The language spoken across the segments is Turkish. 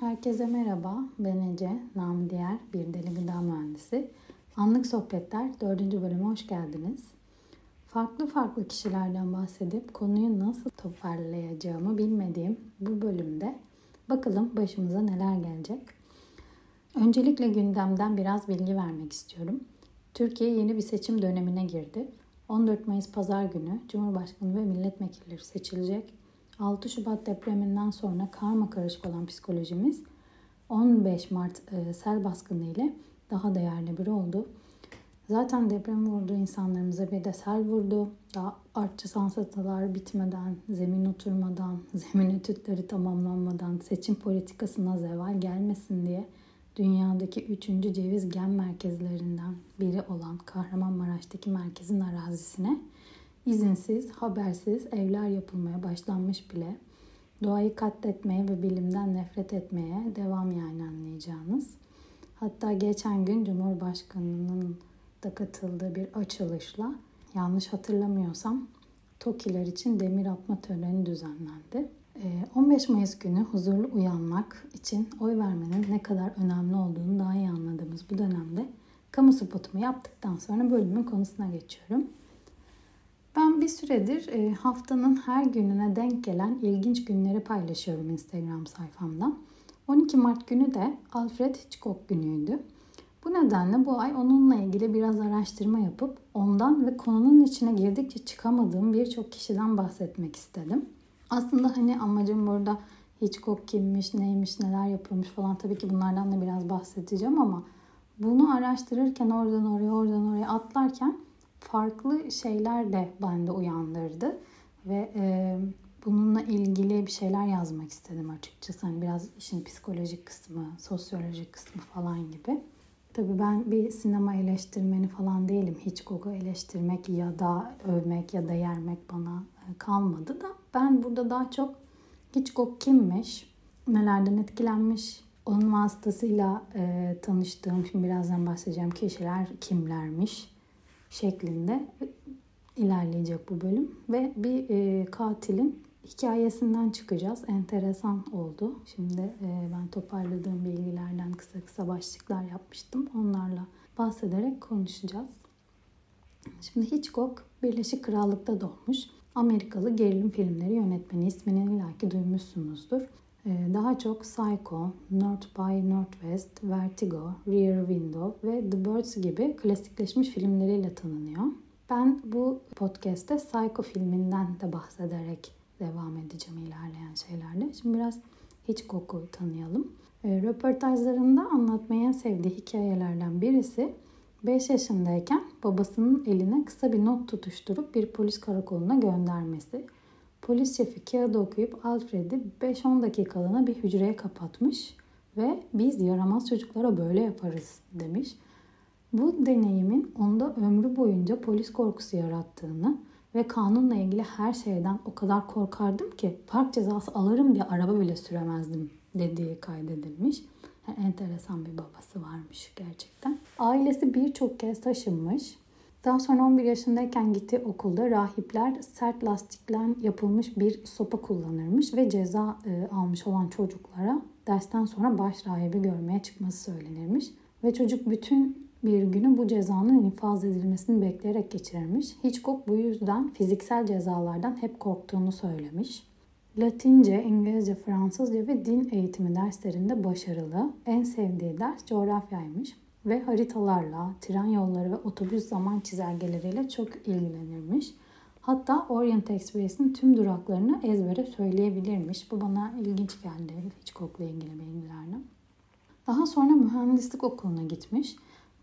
Herkese merhaba. Ben Ece, nam diğer bir deli gıda mühendisi. Anlık Sohbetler 4. bölüme hoş geldiniz. Farklı farklı kişilerden bahsedip konuyu nasıl toparlayacağımı bilmediğim bu bölümde bakalım başımıza neler gelecek. Öncelikle gündemden biraz bilgi vermek istiyorum. Türkiye yeni bir seçim dönemine girdi. 14 Mayıs Pazar günü Cumhurbaşkanı ve milletvekilleri seçilecek. 6 Şubat depreminden sonra karma karışık olan psikolojimiz 15 Mart e, sel baskını ile daha değerli bir oldu. Zaten deprem vurdu insanlarımıza bir de sel vurdu. Daha artçı sansatalar bitmeden, zemin oturmadan, zemin etütleri tamamlanmadan, seçim politikasına zeval gelmesin diye dünyadaki 3. ceviz gen merkezlerinden biri olan Kahramanmaraş'taki merkezin arazisine izinsiz, habersiz evler yapılmaya başlanmış bile. Doğayı katletmeye ve bilimden nefret etmeye devam yani anlayacağınız. Hatta geçen gün Cumhurbaşkanı'nın da katıldığı bir açılışla yanlış hatırlamıyorsam TOKİ'ler için demir atma töreni düzenlendi. 15 ee, Mayıs günü huzurlu uyanmak için oy vermenin ne kadar önemli olduğunu daha iyi anladığımız bu dönemde kamu spotumu yaptıktan sonra bölümün konusuna geçiyorum. Bir süredir e, haftanın her gününe denk gelen ilginç günleri paylaşıyorum Instagram sayfamda. 12 Mart günü de Alfred Hitchcock günüydü. Bu nedenle bu ay onunla ilgili biraz araştırma yapıp ondan ve konunun içine girdikçe çıkamadığım birçok kişiden bahsetmek istedim. Aslında hani amacım burada Hitchcock kimmiş, neymiş, neler yapılmış falan tabii ki bunlardan da biraz bahsedeceğim ama bunu araştırırken oradan oraya oradan oraya atlarken farklı şeyler de bende uyandırdı ve e, bununla ilgili bir şeyler yazmak istedim açıkçası. Hani biraz işin psikolojik kısmı, sosyolojik kısmı falan gibi. Tabii ben bir sinema eleştirmeni falan değilim. Hiç Hitchcock'u eleştirmek ya da övmek ya da yermek bana e, kalmadı da ben burada daha çok Hitchcock kimmiş, nelerden etkilenmiş, onun vasıtasıyla e, tanıştığım, şimdi birazdan bahsedeceğim kişiler kimlermiş şeklinde ilerleyecek bu bölüm. Ve bir e, katilin hikayesinden çıkacağız. Enteresan oldu. Şimdi e, ben toparladığım bilgilerden kısa kısa başlıklar yapmıştım. Onlarla bahsederek konuşacağız. Şimdi Hitchcock Birleşik Krallık'ta doğmuş. Amerikalı gerilim filmleri yönetmeni ismini illaki duymuşsunuzdur. E, daha çok Psycho, North by Northwest, Vertigo, Rear Window ve The Birds gibi klasikleşmiş filmleriyle tanınıyor. Ben bu podcast'te Psycho filminden de bahsederek devam edeceğim ilerleyen şeylerle. Şimdi biraz Hitchcock'u tanıyalım. E, röportajlarında anlatmaya sevdiği hikayelerden birisi 5 yaşındayken babasının eline kısa bir not tutuşturup bir polis karakoluna göndermesi. Polis şefi kağıdı okuyup Alfred'i 5-10 dakikalığına bir hücreye kapatmış ve biz yaramaz çocuklara böyle yaparız demiş. Bu deneyimin onda ömrü boyunca polis korkusu yarattığını ve kanunla ilgili her şeyden o kadar korkardım ki park cezası alırım diye araba bile süremezdim dediği kaydedilmiş. Yani enteresan bir babası varmış gerçekten. Ailesi birçok kez taşınmış. Daha sonra 11 yaşındayken gittiği okulda rahipler sert lastikten yapılmış bir sopa kullanırmış ve ceza e, almış olan çocuklara dersten sonra baş rahibi görmeye çıkması söylenirmiş. Ve çocuk bütün bir günü bu cezanın infaz edilmesini bekleyerek geçirirmiş. Hitchcock bu yüzden fiziksel cezalardan hep korktuğunu söylemiş. Latince, İngilizce, Fransızca ve din eğitimi derslerinde başarılı. En sevdiği ders coğrafyaymış ve haritalarla, tren yolları ve otobüs zaman çizelgeleriyle çok ilgilenirmiş. Hatta Orient Express'in tüm duraklarını ezbere söyleyebilirmiş. Bu bana ilginç geldi Hitchcock'la ilgili bilgilerden. Daha sonra mühendislik okuluna gitmiş.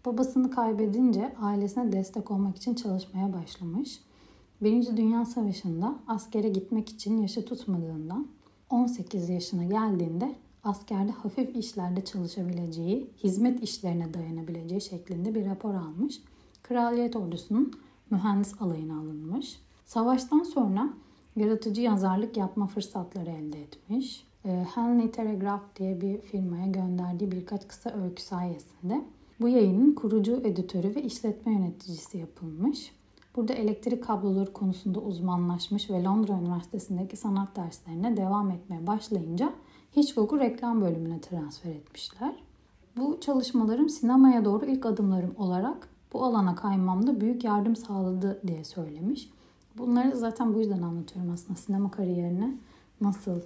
Babasını kaybedince ailesine destek olmak için çalışmaya başlamış. Birinci Dünya Savaşı'nda askere gitmek için yaşı tutmadığından 18 yaşına geldiğinde askerde hafif işlerde çalışabileceği, hizmet işlerine dayanabileceği şeklinde bir rapor almış. Kraliyet ordusunun mühendis alayına alınmış. Savaştan sonra yaratıcı yazarlık yapma fırsatları elde etmiş. Ee, Henley Telegraph diye bir firmaya gönderdiği birkaç kısa öykü sayesinde bu yayının kurucu editörü ve işletme yöneticisi yapılmış. Burada elektrik kabloları konusunda uzmanlaşmış ve Londra Üniversitesi'ndeki sanat derslerine devam etmeye başlayınca Hitchcock'u reklam bölümüne transfer etmişler. Bu çalışmalarım sinemaya doğru ilk adımlarım olarak bu alana kaymamda büyük yardım sağladı diye söylemiş. Bunları zaten bu yüzden anlatıyorum aslında sinema kariyerine nasıl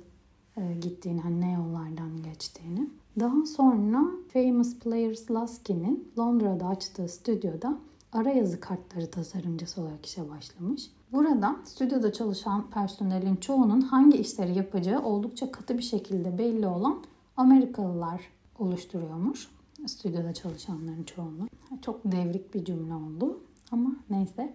e, gittiğini, hani ne yollardan geçtiğini. Daha sonra Famous Players Lasky'nin Londra'da açtığı stüdyoda ara yazı kartları tasarımcısı olarak işe başlamış. Burada stüdyoda çalışan personelin çoğunun hangi işleri yapacağı oldukça katı bir şekilde belli olan Amerikalılar oluşturuyormuş. Stüdyoda çalışanların çoğunu. Çok devrik bir cümle oldu ama neyse.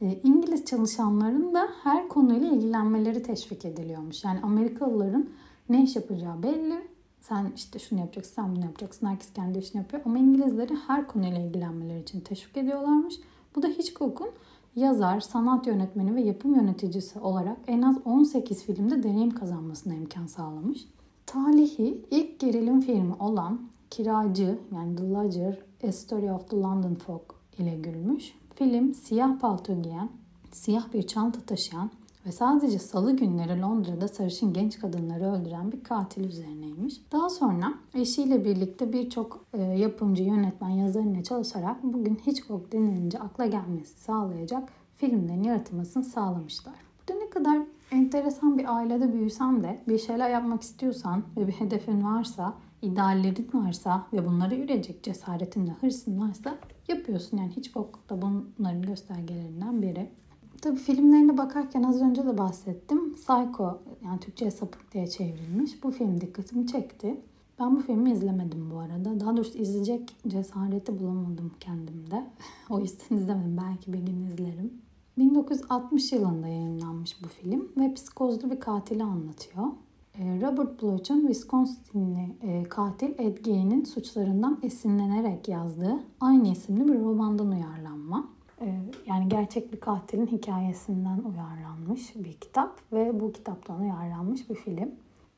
E, İngiliz çalışanların da her konuyla ilgilenmeleri teşvik ediliyormuş. Yani Amerikalıların ne iş yapacağı belli. Sen işte şunu yapacaksın, sen bunu yapacaksın. Herkes kendi işini yapıyor. Ama İngilizleri her konuyla ilgilenmeleri için teşvik ediyorlarmış. Bu da Hitchcock'un yazar, sanat yönetmeni ve yapım yöneticisi olarak en az 18 filmde deneyim kazanmasına imkan sağlamış. Talihi ilk gerilim filmi olan Kiracı yani The Lodger, A Story of the London Fog ile gülmüş. Film siyah palto giyen, siyah bir çanta taşıyan ve sadece salı günleri Londra'da sarışın genç kadınları öldüren bir katil üzerineymiş. Daha sonra eşiyle birlikte birçok e, yapımcı, yönetmen, yazar ile çalışarak bugün Hitchcock denilince akla gelmesi sağlayacak filmlerin yaratılmasını sağlamışlar. Burada ne kadar enteresan bir ailede büyüsen de bir şeyler yapmak istiyorsan ve bir hedefin varsa, ideallerin varsa ve bunları yürüyecek cesaretin ve hırsın varsa yapıyorsun. Yani Hitchcock da bunların göstergelerinden biri. Tabii filmlerine bakarken az önce de bahsettim. Psycho yani Türkçe'ye sapık diye çevrilmiş. Bu film dikkatimi çekti. Ben bu filmi izlemedim bu arada. Daha doğrusu izleyecek cesareti bulamadım kendimde. o yüzden izlemedim. Belki bir gün izlerim. 1960 yılında yayınlanmış bu film ve psikozlu bir katili anlatıyor. Ee, Robert Bloch'un Wisconsinli e, katil Ed Gein'in suçlarından esinlenerek yazdığı aynı isimli bir romandan uyarlanma. Ee, yani gerçek bir katilin hikayesinden uyarlanmış bir kitap ve bu kitaptan uyarlanmış bir film.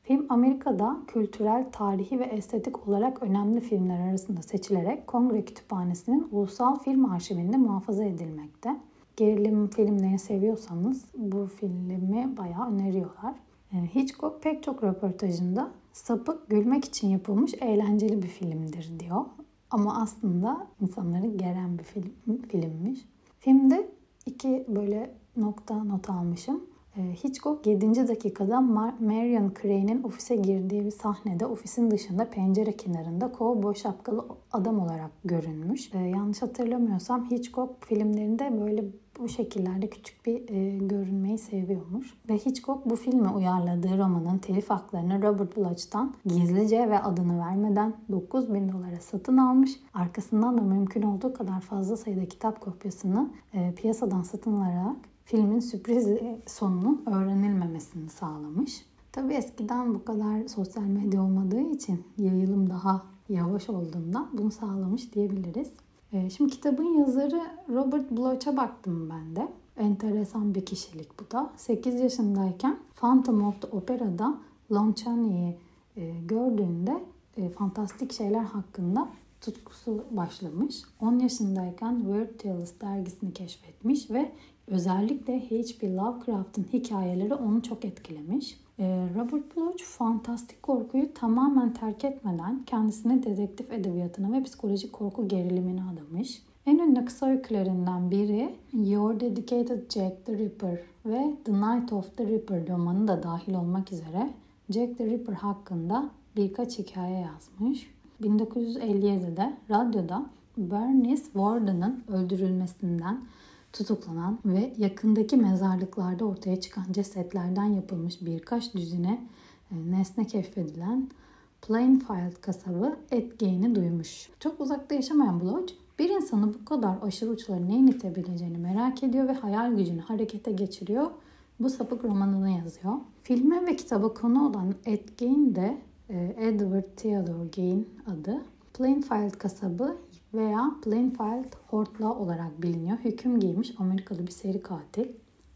Film Amerika'da kültürel, tarihi ve estetik olarak önemli filmler arasında seçilerek Kongre Kütüphanesi'nin Ulusal Film Arşivinde muhafaza edilmekte. Gerilim filmlerini seviyorsanız bu filmi bayağı öneriyorlar. Ee, Hitchcock pek çok röportajında sapık gülmek için yapılmış eğlenceli bir filmdir diyor. Ama aslında insanları geren bir film, filmmiş. Filmde iki böyle nokta not almışım. Ee, Hitchcock 7. dakikada Marion Crane'in ofise girdiği bir sahnede ofisin dışında pencere kenarında kovboy şapkalı adam olarak görünmüş. Ee, yanlış hatırlamıyorsam Hitchcock filmlerinde böyle bu şekillerde küçük bir e, görünmeyi seviyormuş. Ve Hitchcock bu filme uyarladığı romanın telif haklarını Robert Bloch'tan gizlice ve adını vermeden 9 bin dolara satın almış. Arkasından da mümkün olduğu kadar fazla sayıda kitap kopyasını e, piyasadan satın alarak filmin sürpriz sonunun öğrenilmemesini sağlamış. Tabi eskiden bu kadar sosyal medya olmadığı için yayılım daha yavaş olduğundan bunu sağlamış diyebiliriz. Ee, şimdi kitabın yazarı Robert Bloch'a baktım ben de. Enteresan bir kişilik bu da. 8 yaşındayken Phantom of the Opera'da Lon Chaney'i e, gördüğünde e, fantastik şeyler hakkında tutkusu başlamış. 10 yaşındayken Weird Tales dergisini keşfetmiş ve özellikle H.P. Lovecraft'ın hikayeleri onu çok etkilemiş. Ee, Robert Bloch fantastik korkuyu tamamen terk etmeden kendisini dedektif edebiyatına ve psikolojik korku gerilimine adamış. En ünlü kısa öykülerinden biri Your Dedicated Jack the Ripper ve The Night of the Ripper romanı da dahil olmak üzere Jack the Ripper hakkında birkaç hikaye yazmış. 1957'de radyoda Bernice Warden'ın öldürülmesinden tutuklanan ve yakındaki mezarlıklarda ortaya çıkan cesetlerden yapılmış birkaç düzine e, nesne keşfedilen Plainfield kasabı Edgain'i duymuş. Çok uzakta yaşamayan Bloch bir insanı bu kadar aşırı uçlara neyin itebileceğini merak ediyor ve hayal gücünü harekete geçiriyor. Bu sapık romanını yazıyor. Filme ve kitaba konu olan Ed Gein de e, Edward Theodore Gein adı. Plainfield kasabı veya Plainfield Hortlaw olarak biliniyor. Hüküm giymiş Amerikalı bir seri katil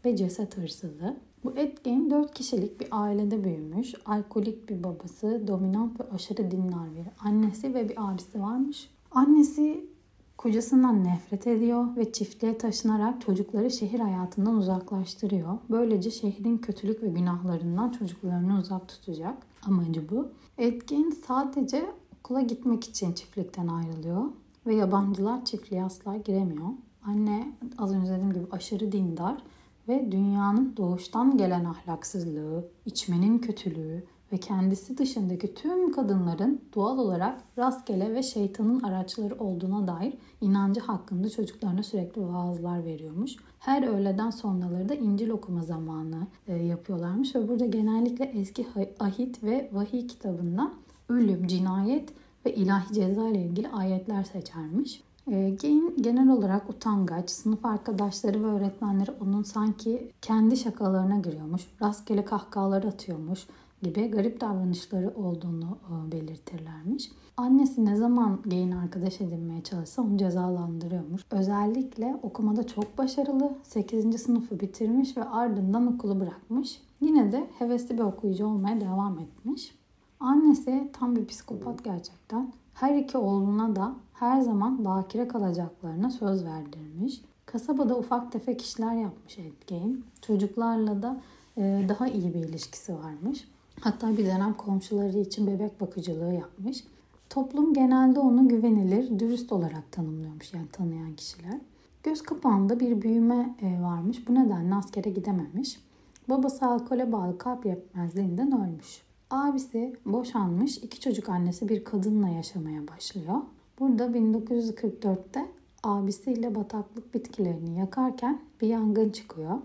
ve ceset hırsızı. Bu Ed Gein 4 kişilik bir ailede büyümüş. Alkolik bir babası, dominant ve aşırı dindar bir annesi ve bir abisi varmış. Annesi Kocasından nefret ediyor ve çiftliğe taşınarak çocukları şehir hayatından uzaklaştırıyor. Böylece şehrin kötülük ve günahlarından çocuklarını uzak tutacak. Amacı bu. Etkin sadece okula gitmek için çiftlikten ayrılıyor ve yabancılar çiftliğe asla giremiyor. Anne az önce dediğim gibi aşırı dindar ve dünyanın doğuştan gelen ahlaksızlığı, içmenin kötülüğü ve kendisi dışındaki tüm kadınların doğal olarak rastgele ve şeytanın araçları olduğuna dair inancı hakkında çocuklarına sürekli vaazlar veriyormuş. Her öğleden sonraları da İncil okuma zamanı e, yapıyorlarmış ve burada genellikle eski ahit ve vahiy kitabından ölüm, cinayet ve ilahi ceza ile ilgili ayetler seçermiş. E, Gain genel olarak utangaç, sınıf arkadaşları ve öğretmenleri onun sanki kendi şakalarına giriyormuş, rastgele kahkahalar atıyormuş gibi garip davranışları olduğunu e, belirtirlermiş. Annesi ne zaman Gain arkadaş edinmeye çalışsa onu cezalandırıyormuş. Özellikle okumada çok başarılı, 8. sınıfı bitirmiş ve ardından okulu bırakmış. Yine de hevesli bir okuyucu olmaya devam etmiş. Annesi tam bir psikopat gerçekten. Her iki oğluna da her zaman bakire kalacaklarına söz verdirmiş. Kasabada ufak tefek işler yapmış Edgain. Çocuklarla da e, daha iyi bir ilişkisi varmış. Hatta bir dönem komşuları için bebek bakıcılığı yapmış. Toplum genelde onu güvenilir, dürüst olarak tanımlıyormuş yani tanıyan kişiler. Göz kapağında bir büyüme e, varmış. Bu nedenle askere gidememiş. Babası alkole bağlı kalp yetmezliğinden ölmüş. Abisi boşanmış, iki çocuk annesi bir kadınla yaşamaya başlıyor. Burada 1944'te abisiyle bataklık bitkilerini yakarken bir yangın çıkıyor.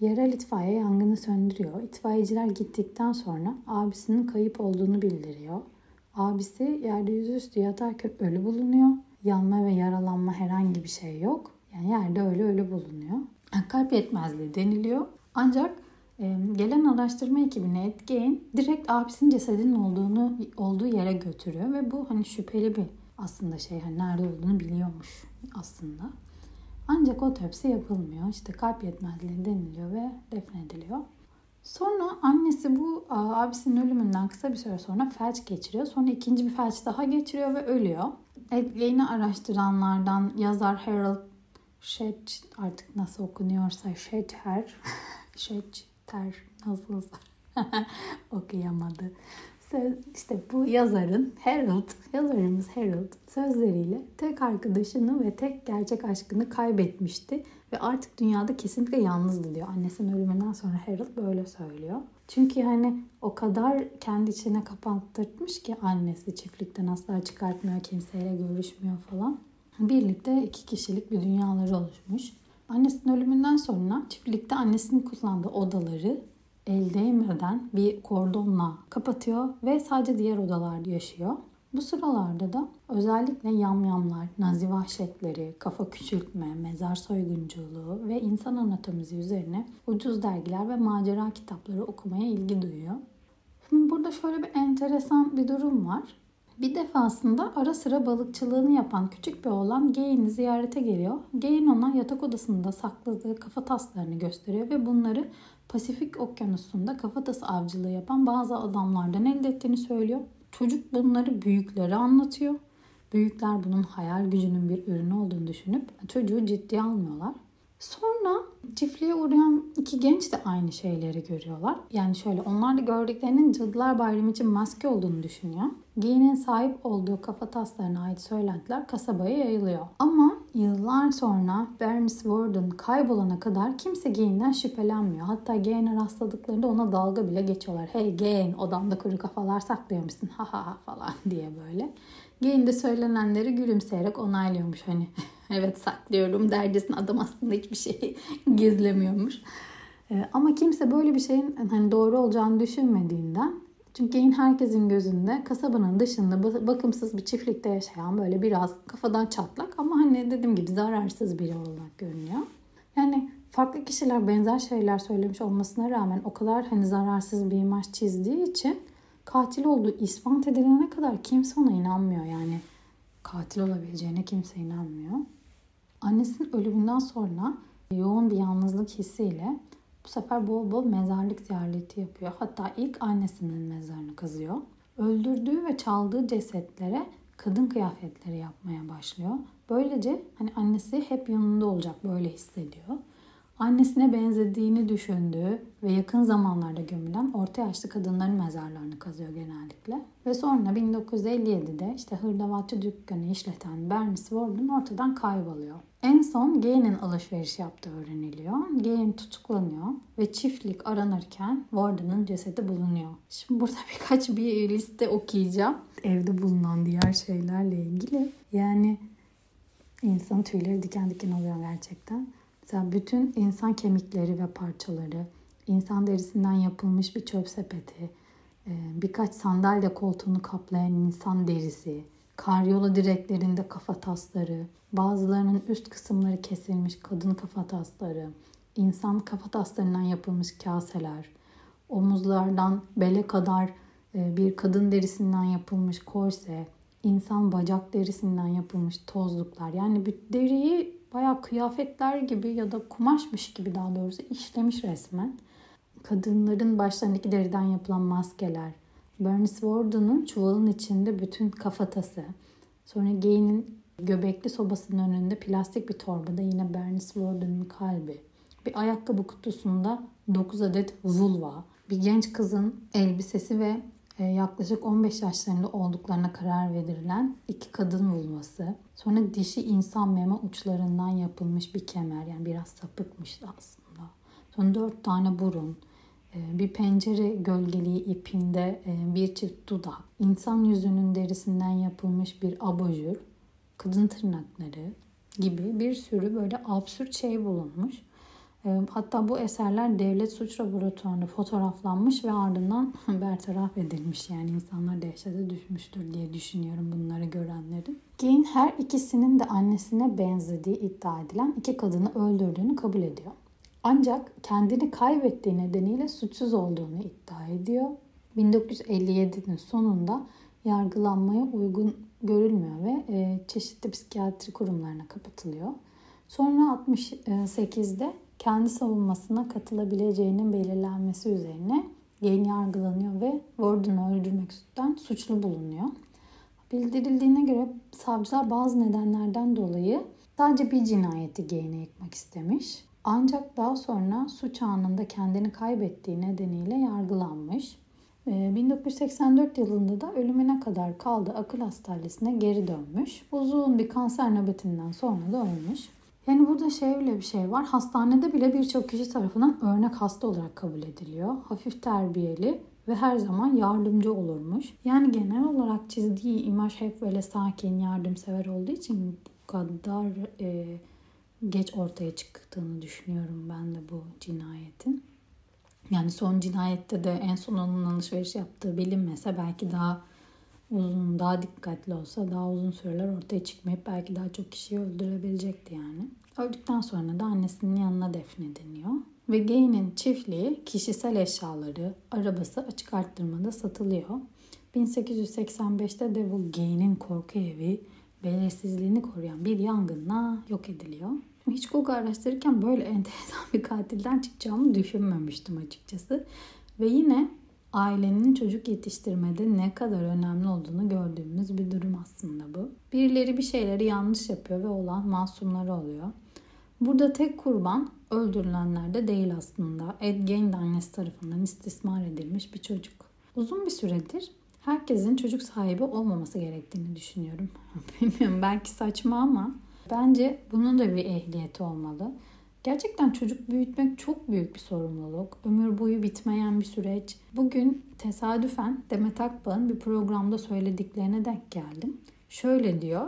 Yerel itfaiye yangını söndürüyor. İtfaiyeciler gittikten sonra abisinin kayıp olduğunu bildiriyor. Abisi yerde yüzüstü yatarken ölü bulunuyor. Yanma ve yaralanma herhangi bir şey yok. Yani yerde ölü ölü bulunuyor. Kalp yetmezliği deniliyor. Ancak gelen araştırma ekibine Ed direkt abisinin cesedinin olduğunu olduğu yere götürüyor ve bu hani şüpheli bir aslında şey hani nerede olduğunu biliyormuş aslında. Ancak otopsi yapılmıyor. İşte kalp yetmezliği deniliyor ve defnediliyor. Sonra annesi bu abisinin ölümünden kısa bir süre sonra felç geçiriyor. Sonra ikinci bir felç daha geçiriyor ve ölüyor. Edgain'i araştıranlardan yazar Harold Shed artık nasıl okunuyorsa Shedher Shedher nasılsa okuyamadı işte bu yazarın Harold, yazarımız Harold sözleriyle tek arkadaşını ve tek gerçek aşkını kaybetmişti ve artık dünyada kesinlikle yalnızdı diyor. Annesinin ölümünden sonra Harold böyle söylüyor. Çünkü hani o kadar kendi içine kapattırmış ki annesi çiftlikten asla çıkartmıyor, kimseyle görüşmüyor falan. Birlikte iki kişilik bir dünyaları oluşmuş. Annesinin ölümünden sonra çiftlikte annesinin kullandığı odaları el değmeden bir kordonla kapatıyor ve sadece diğer odalarda yaşıyor. Bu sıralarda da özellikle yamyamlar, nazi vahşetleri, kafa küçültme, mezar soygunculuğu ve insan anatomisi üzerine ucuz dergiler ve macera kitapları okumaya ilgi duyuyor. Şimdi burada şöyle bir enteresan bir durum var. Bir defasında ara sıra balıkçılığını yapan küçük bir oğlan Gain'i ziyarete geliyor. Gain ona yatak odasında sakladığı kafa taslarını gösteriyor ve bunları Pasifik Okyanusu'nda kafatası avcılığı yapan bazı adamlardan elde ettiğini söylüyor. Çocuk bunları büyüklere anlatıyor. Büyükler bunun hayal gücünün bir ürünü olduğunu düşünüp çocuğu ciddiye almıyorlar. Sonra çiftliğe uğrayan iki genç de aynı şeyleri görüyorlar. Yani şöyle onlar da gördüklerinin Cadılar Bayramı için maske olduğunu düşünüyor. Giyinin sahip olduğu kafa taslarına ait söylentiler kasabaya yayılıyor. Ama yıllar sonra Bermis Warden kaybolana kadar kimse Gain'den şüphelenmiyor. Hatta Gain'e rastladıklarında ona dalga bile geçiyorlar. Hey Gain odamda kuru kafalar saklıyor musun? Ha ha ha falan diye böyle. Gain de söylenenleri gülümseyerek onaylıyormuş hani. evet saklıyorum dercesin adam aslında hiçbir şey gizlemiyormuş. Ee, ama kimse böyle bir şeyin hani doğru olacağını düşünmediğinden çünkü Gain herkesin gözünde kasabanın dışında bakımsız bir çiftlikte yaşayan böyle biraz kafadan çatlak ama hani dediğim gibi zararsız biri olarak görünüyor. Yani farklı kişiler benzer şeyler söylemiş olmasına rağmen o kadar hani zararsız bir imaj çizdiği için katil olduğu ispat edilene kadar kimse ona inanmıyor yani. Katil olabileceğine kimse inanmıyor. Annesinin ölümünden sonra yoğun bir yalnızlık hissiyle bu sefer bol bol mezarlık ziyareti yapıyor. Hatta ilk annesinin mezarını kazıyor. Öldürdüğü ve çaldığı cesetlere kadın kıyafetleri yapmaya başlıyor. Böylece hani annesi hep yanında olacak böyle hissediyor. Annesine benzediğini düşündüğü ve yakın zamanlarda gömülen orta yaşlı kadınların mezarlarını kazıyor genellikle. Ve sonra 1957'de işte hırdavatçı dükkanı işleten Bernie Warden ortadan kayboluyor. En son Gay'nin alışveriş yaptığı öğreniliyor. Gay'in tutuklanıyor ve çiftlik aranırken Warden'ın cesedi bulunuyor. Şimdi burada birkaç bir liste okuyacağım. Evde bulunan diğer şeylerle ilgili. Yani insan tüyleri diken diken oluyor gerçekten. Mesela bütün insan kemikleri ve parçaları, insan derisinden yapılmış bir çöp sepeti, e, birkaç sandalye koltuğunu kaplayan insan derisi, karyola direklerinde kafa tasları, bazılarının üst kısımları kesilmiş kadın kafa tasları, insan kafa taslarından yapılmış kaseler, omuzlardan bele kadar e, bir kadın derisinden yapılmış korse, insan bacak derisinden yapılmış tozluklar. Yani bir deriyi bayağı kıyafetler gibi ya da kumaşmış gibi daha doğrusu işlemiş resmen. Kadınların başlarındaki deriden yapılan maskeler. Bernice Warden'ın çuvalın içinde bütün kafatası. Sonra Gay'nin göbekli sobasının önünde plastik bir torbada yine Bernice Warden'ın kalbi. Bir ayakkabı kutusunda 9 adet vulva. Bir genç kızın elbisesi ve yaklaşık 15 yaşlarında olduklarına karar verilen iki kadın vulvası. Sonra dişi insan meme uçlarından yapılmış bir kemer. Yani biraz sapıkmış aslında. Sonra dört tane burun. E, bir pencere gölgeliği ipinde e, bir çift dudak. insan yüzünün derisinden yapılmış bir abajur. Kadın tırnakları gibi bir sürü böyle absürt şey bulunmuş. Ee, hatta bu eserler devlet suç laboratuvarında fotoğraflanmış ve ardından bertaraf edilmiş. Yani insanlar dehşete düşmüştür diye düşünüyorum bunları görenlerin. Gain her ikisinin de annesine benzediği iddia edilen iki kadını öldürdüğünü kabul ediyor. Ancak kendini kaybettiği nedeniyle suçsuz olduğunu iddia ediyor. 1957'nin sonunda yargılanmaya uygun görülmüyor ve e, çeşitli psikiyatri kurumlarına kapatılıyor. Sonra 68'de kendi savunmasına katılabileceğinin belirlenmesi üzerine Gain yargılanıyor ve Warden'ı öldürmekten suçlu bulunuyor. Bildirildiğine göre savcılar bazı nedenlerden dolayı sadece bir cinayeti Gain'e yıkmak istemiş. Ancak daha sonra suç anında kendini kaybettiği nedeniyle yargılanmış. 1984 ee, yılında da ölümüne kadar kaldığı akıl hastanesine geri dönmüş. Uzun bir kanser nöbetinden sonra da ölmüş. Yani burada şöyle bir şey var. Hastanede bile birçok kişi tarafından örnek hasta olarak kabul ediliyor. Hafif terbiyeli ve her zaman yardımcı olurmuş. Yani genel olarak çizdiği imaj hep böyle sakin, yardımsever olduğu için bu kadar e, geç ortaya çıktığını düşünüyorum ben de bu cinayetin. Yani son cinayette de en son onun alışveriş yaptığı bilinmese belki daha uzun, daha dikkatli olsa daha uzun süreler ortaya çıkmayıp belki daha çok kişiyi öldürebilecekti yani. Öldükten sonra da annesinin yanına defnediliyor. Ve Gay'nin çiftliği, kişisel eşyaları, arabası açık arttırmada satılıyor. 1885'te de bu Gay'nin korku evi belirsizliğini koruyan bir yangınla yok ediliyor. Hiç koku araştırırken böyle enteresan bir katilden çıkacağımı düşünmemiştim açıkçası. Ve yine ailenin çocuk yetiştirmede ne kadar önemli olduğunu gördüğümüz bir durum aslında bu. Birileri bir şeyleri yanlış yapıyor ve olan masumları oluyor. Burada tek kurban öldürülenler de değil aslında. Ed Gein annesi tarafından istismar edilmiş bir çocuk. Uzun bir süredir herkesin çocuk sahibi olmaması gerektiğini düşünüyorum. Bilmiyorum belki saçma ama bence bunun da bir ehliyeti olmalı. Gerçekten çocuk büyütmek çok büyük bir sorumluluk. Ömür boyu bitmeyen bir süreç. Bugün tesadüfen Demet Akbağ'ın bir programda söylediklerine denk geldim. Şöyle diyor.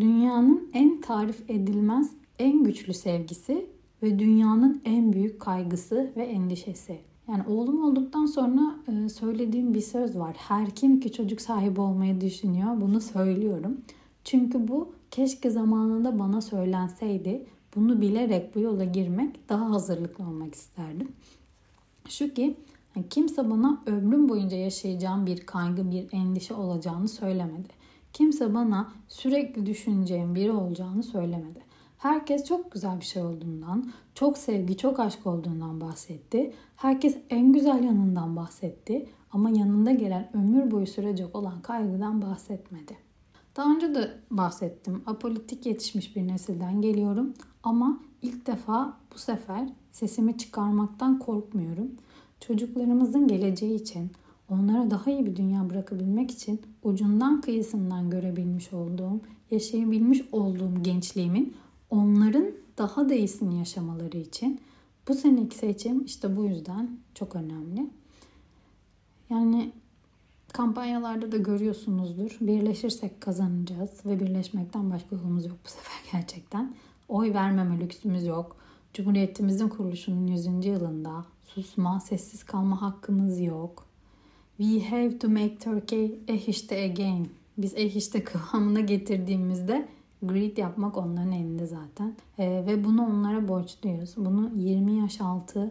Dünyanın en tarif edilmez en güçlü sevgisi ve dünyanın en büyük kaygısı ve endişesi. Yani oğlum olduktan sonra e, söylediğim bir söz var. Her kim ki çocuk sahibi olmayı düşünüyor bunu söylüyorum. Çünkü bu keşke zamanında bana söylenseydi. Bunu bilerek bu yola girmek daha hazırlıklı olmak isterdim. Şu ki kimse bana ömrüm boyunca yaşayacağım bir kaygı, bir endişe olacağını söylemedi. Kimse bana sürekli düşüneceğim biri olacağını söylemedi. Herkes çok güzel bir şey olduğundan, çok sevgi, çok aşk olduğundan bahsetti. Herkes en güzel yanından bahsetti ama yanında gelen ömür boyu sürecek olan kaygıdan bahsetmedi. Daha önce de bahsettim. Apolitik yetişmiş bir nesilden geliyorum ama ilk defa bu sefer sesimi çıkarmaktan korkmuyorum. Çocuklarımızın geleceği için, onlara daha iyi bir dünya bırakabilmek için ucundan kıyısından görebilmiş olduğum, yaşayabilmiş olduğum gençliğimin onların daha da iyisini yaşamaları için bu seneki seçim işte bu yüzden çok önemli. Yani kampanyalarda da görüyorsunuzdur. Birleşirsek kazanacağız ve birleşmekten başka yolumuz yok bu sefer gerçekten. Oy vermeme lüksümüz yok. Cumhuriyetimizin kuruluşunun 100. yılında susma, sessiz kalma hakkımız yok. We have to make Turkey ehişte again. Biz ehişte kıvamına getirdiğimizde grid yapmak onların elinde zaten. Ee, ve bunu onlara borçluyuz. Bunu 20 yaş altı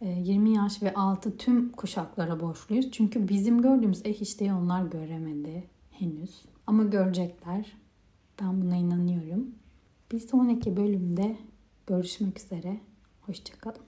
20 yaş ve altı tüm kuşaklara borçluyuz. Çünkü bizim gördüğümüz ehişteyi onlar göremedi henüz. Ama görecekler. Ben buna inanıyorum. Bir sonraki bölümde görüşmek üzere. Hoşçakalın.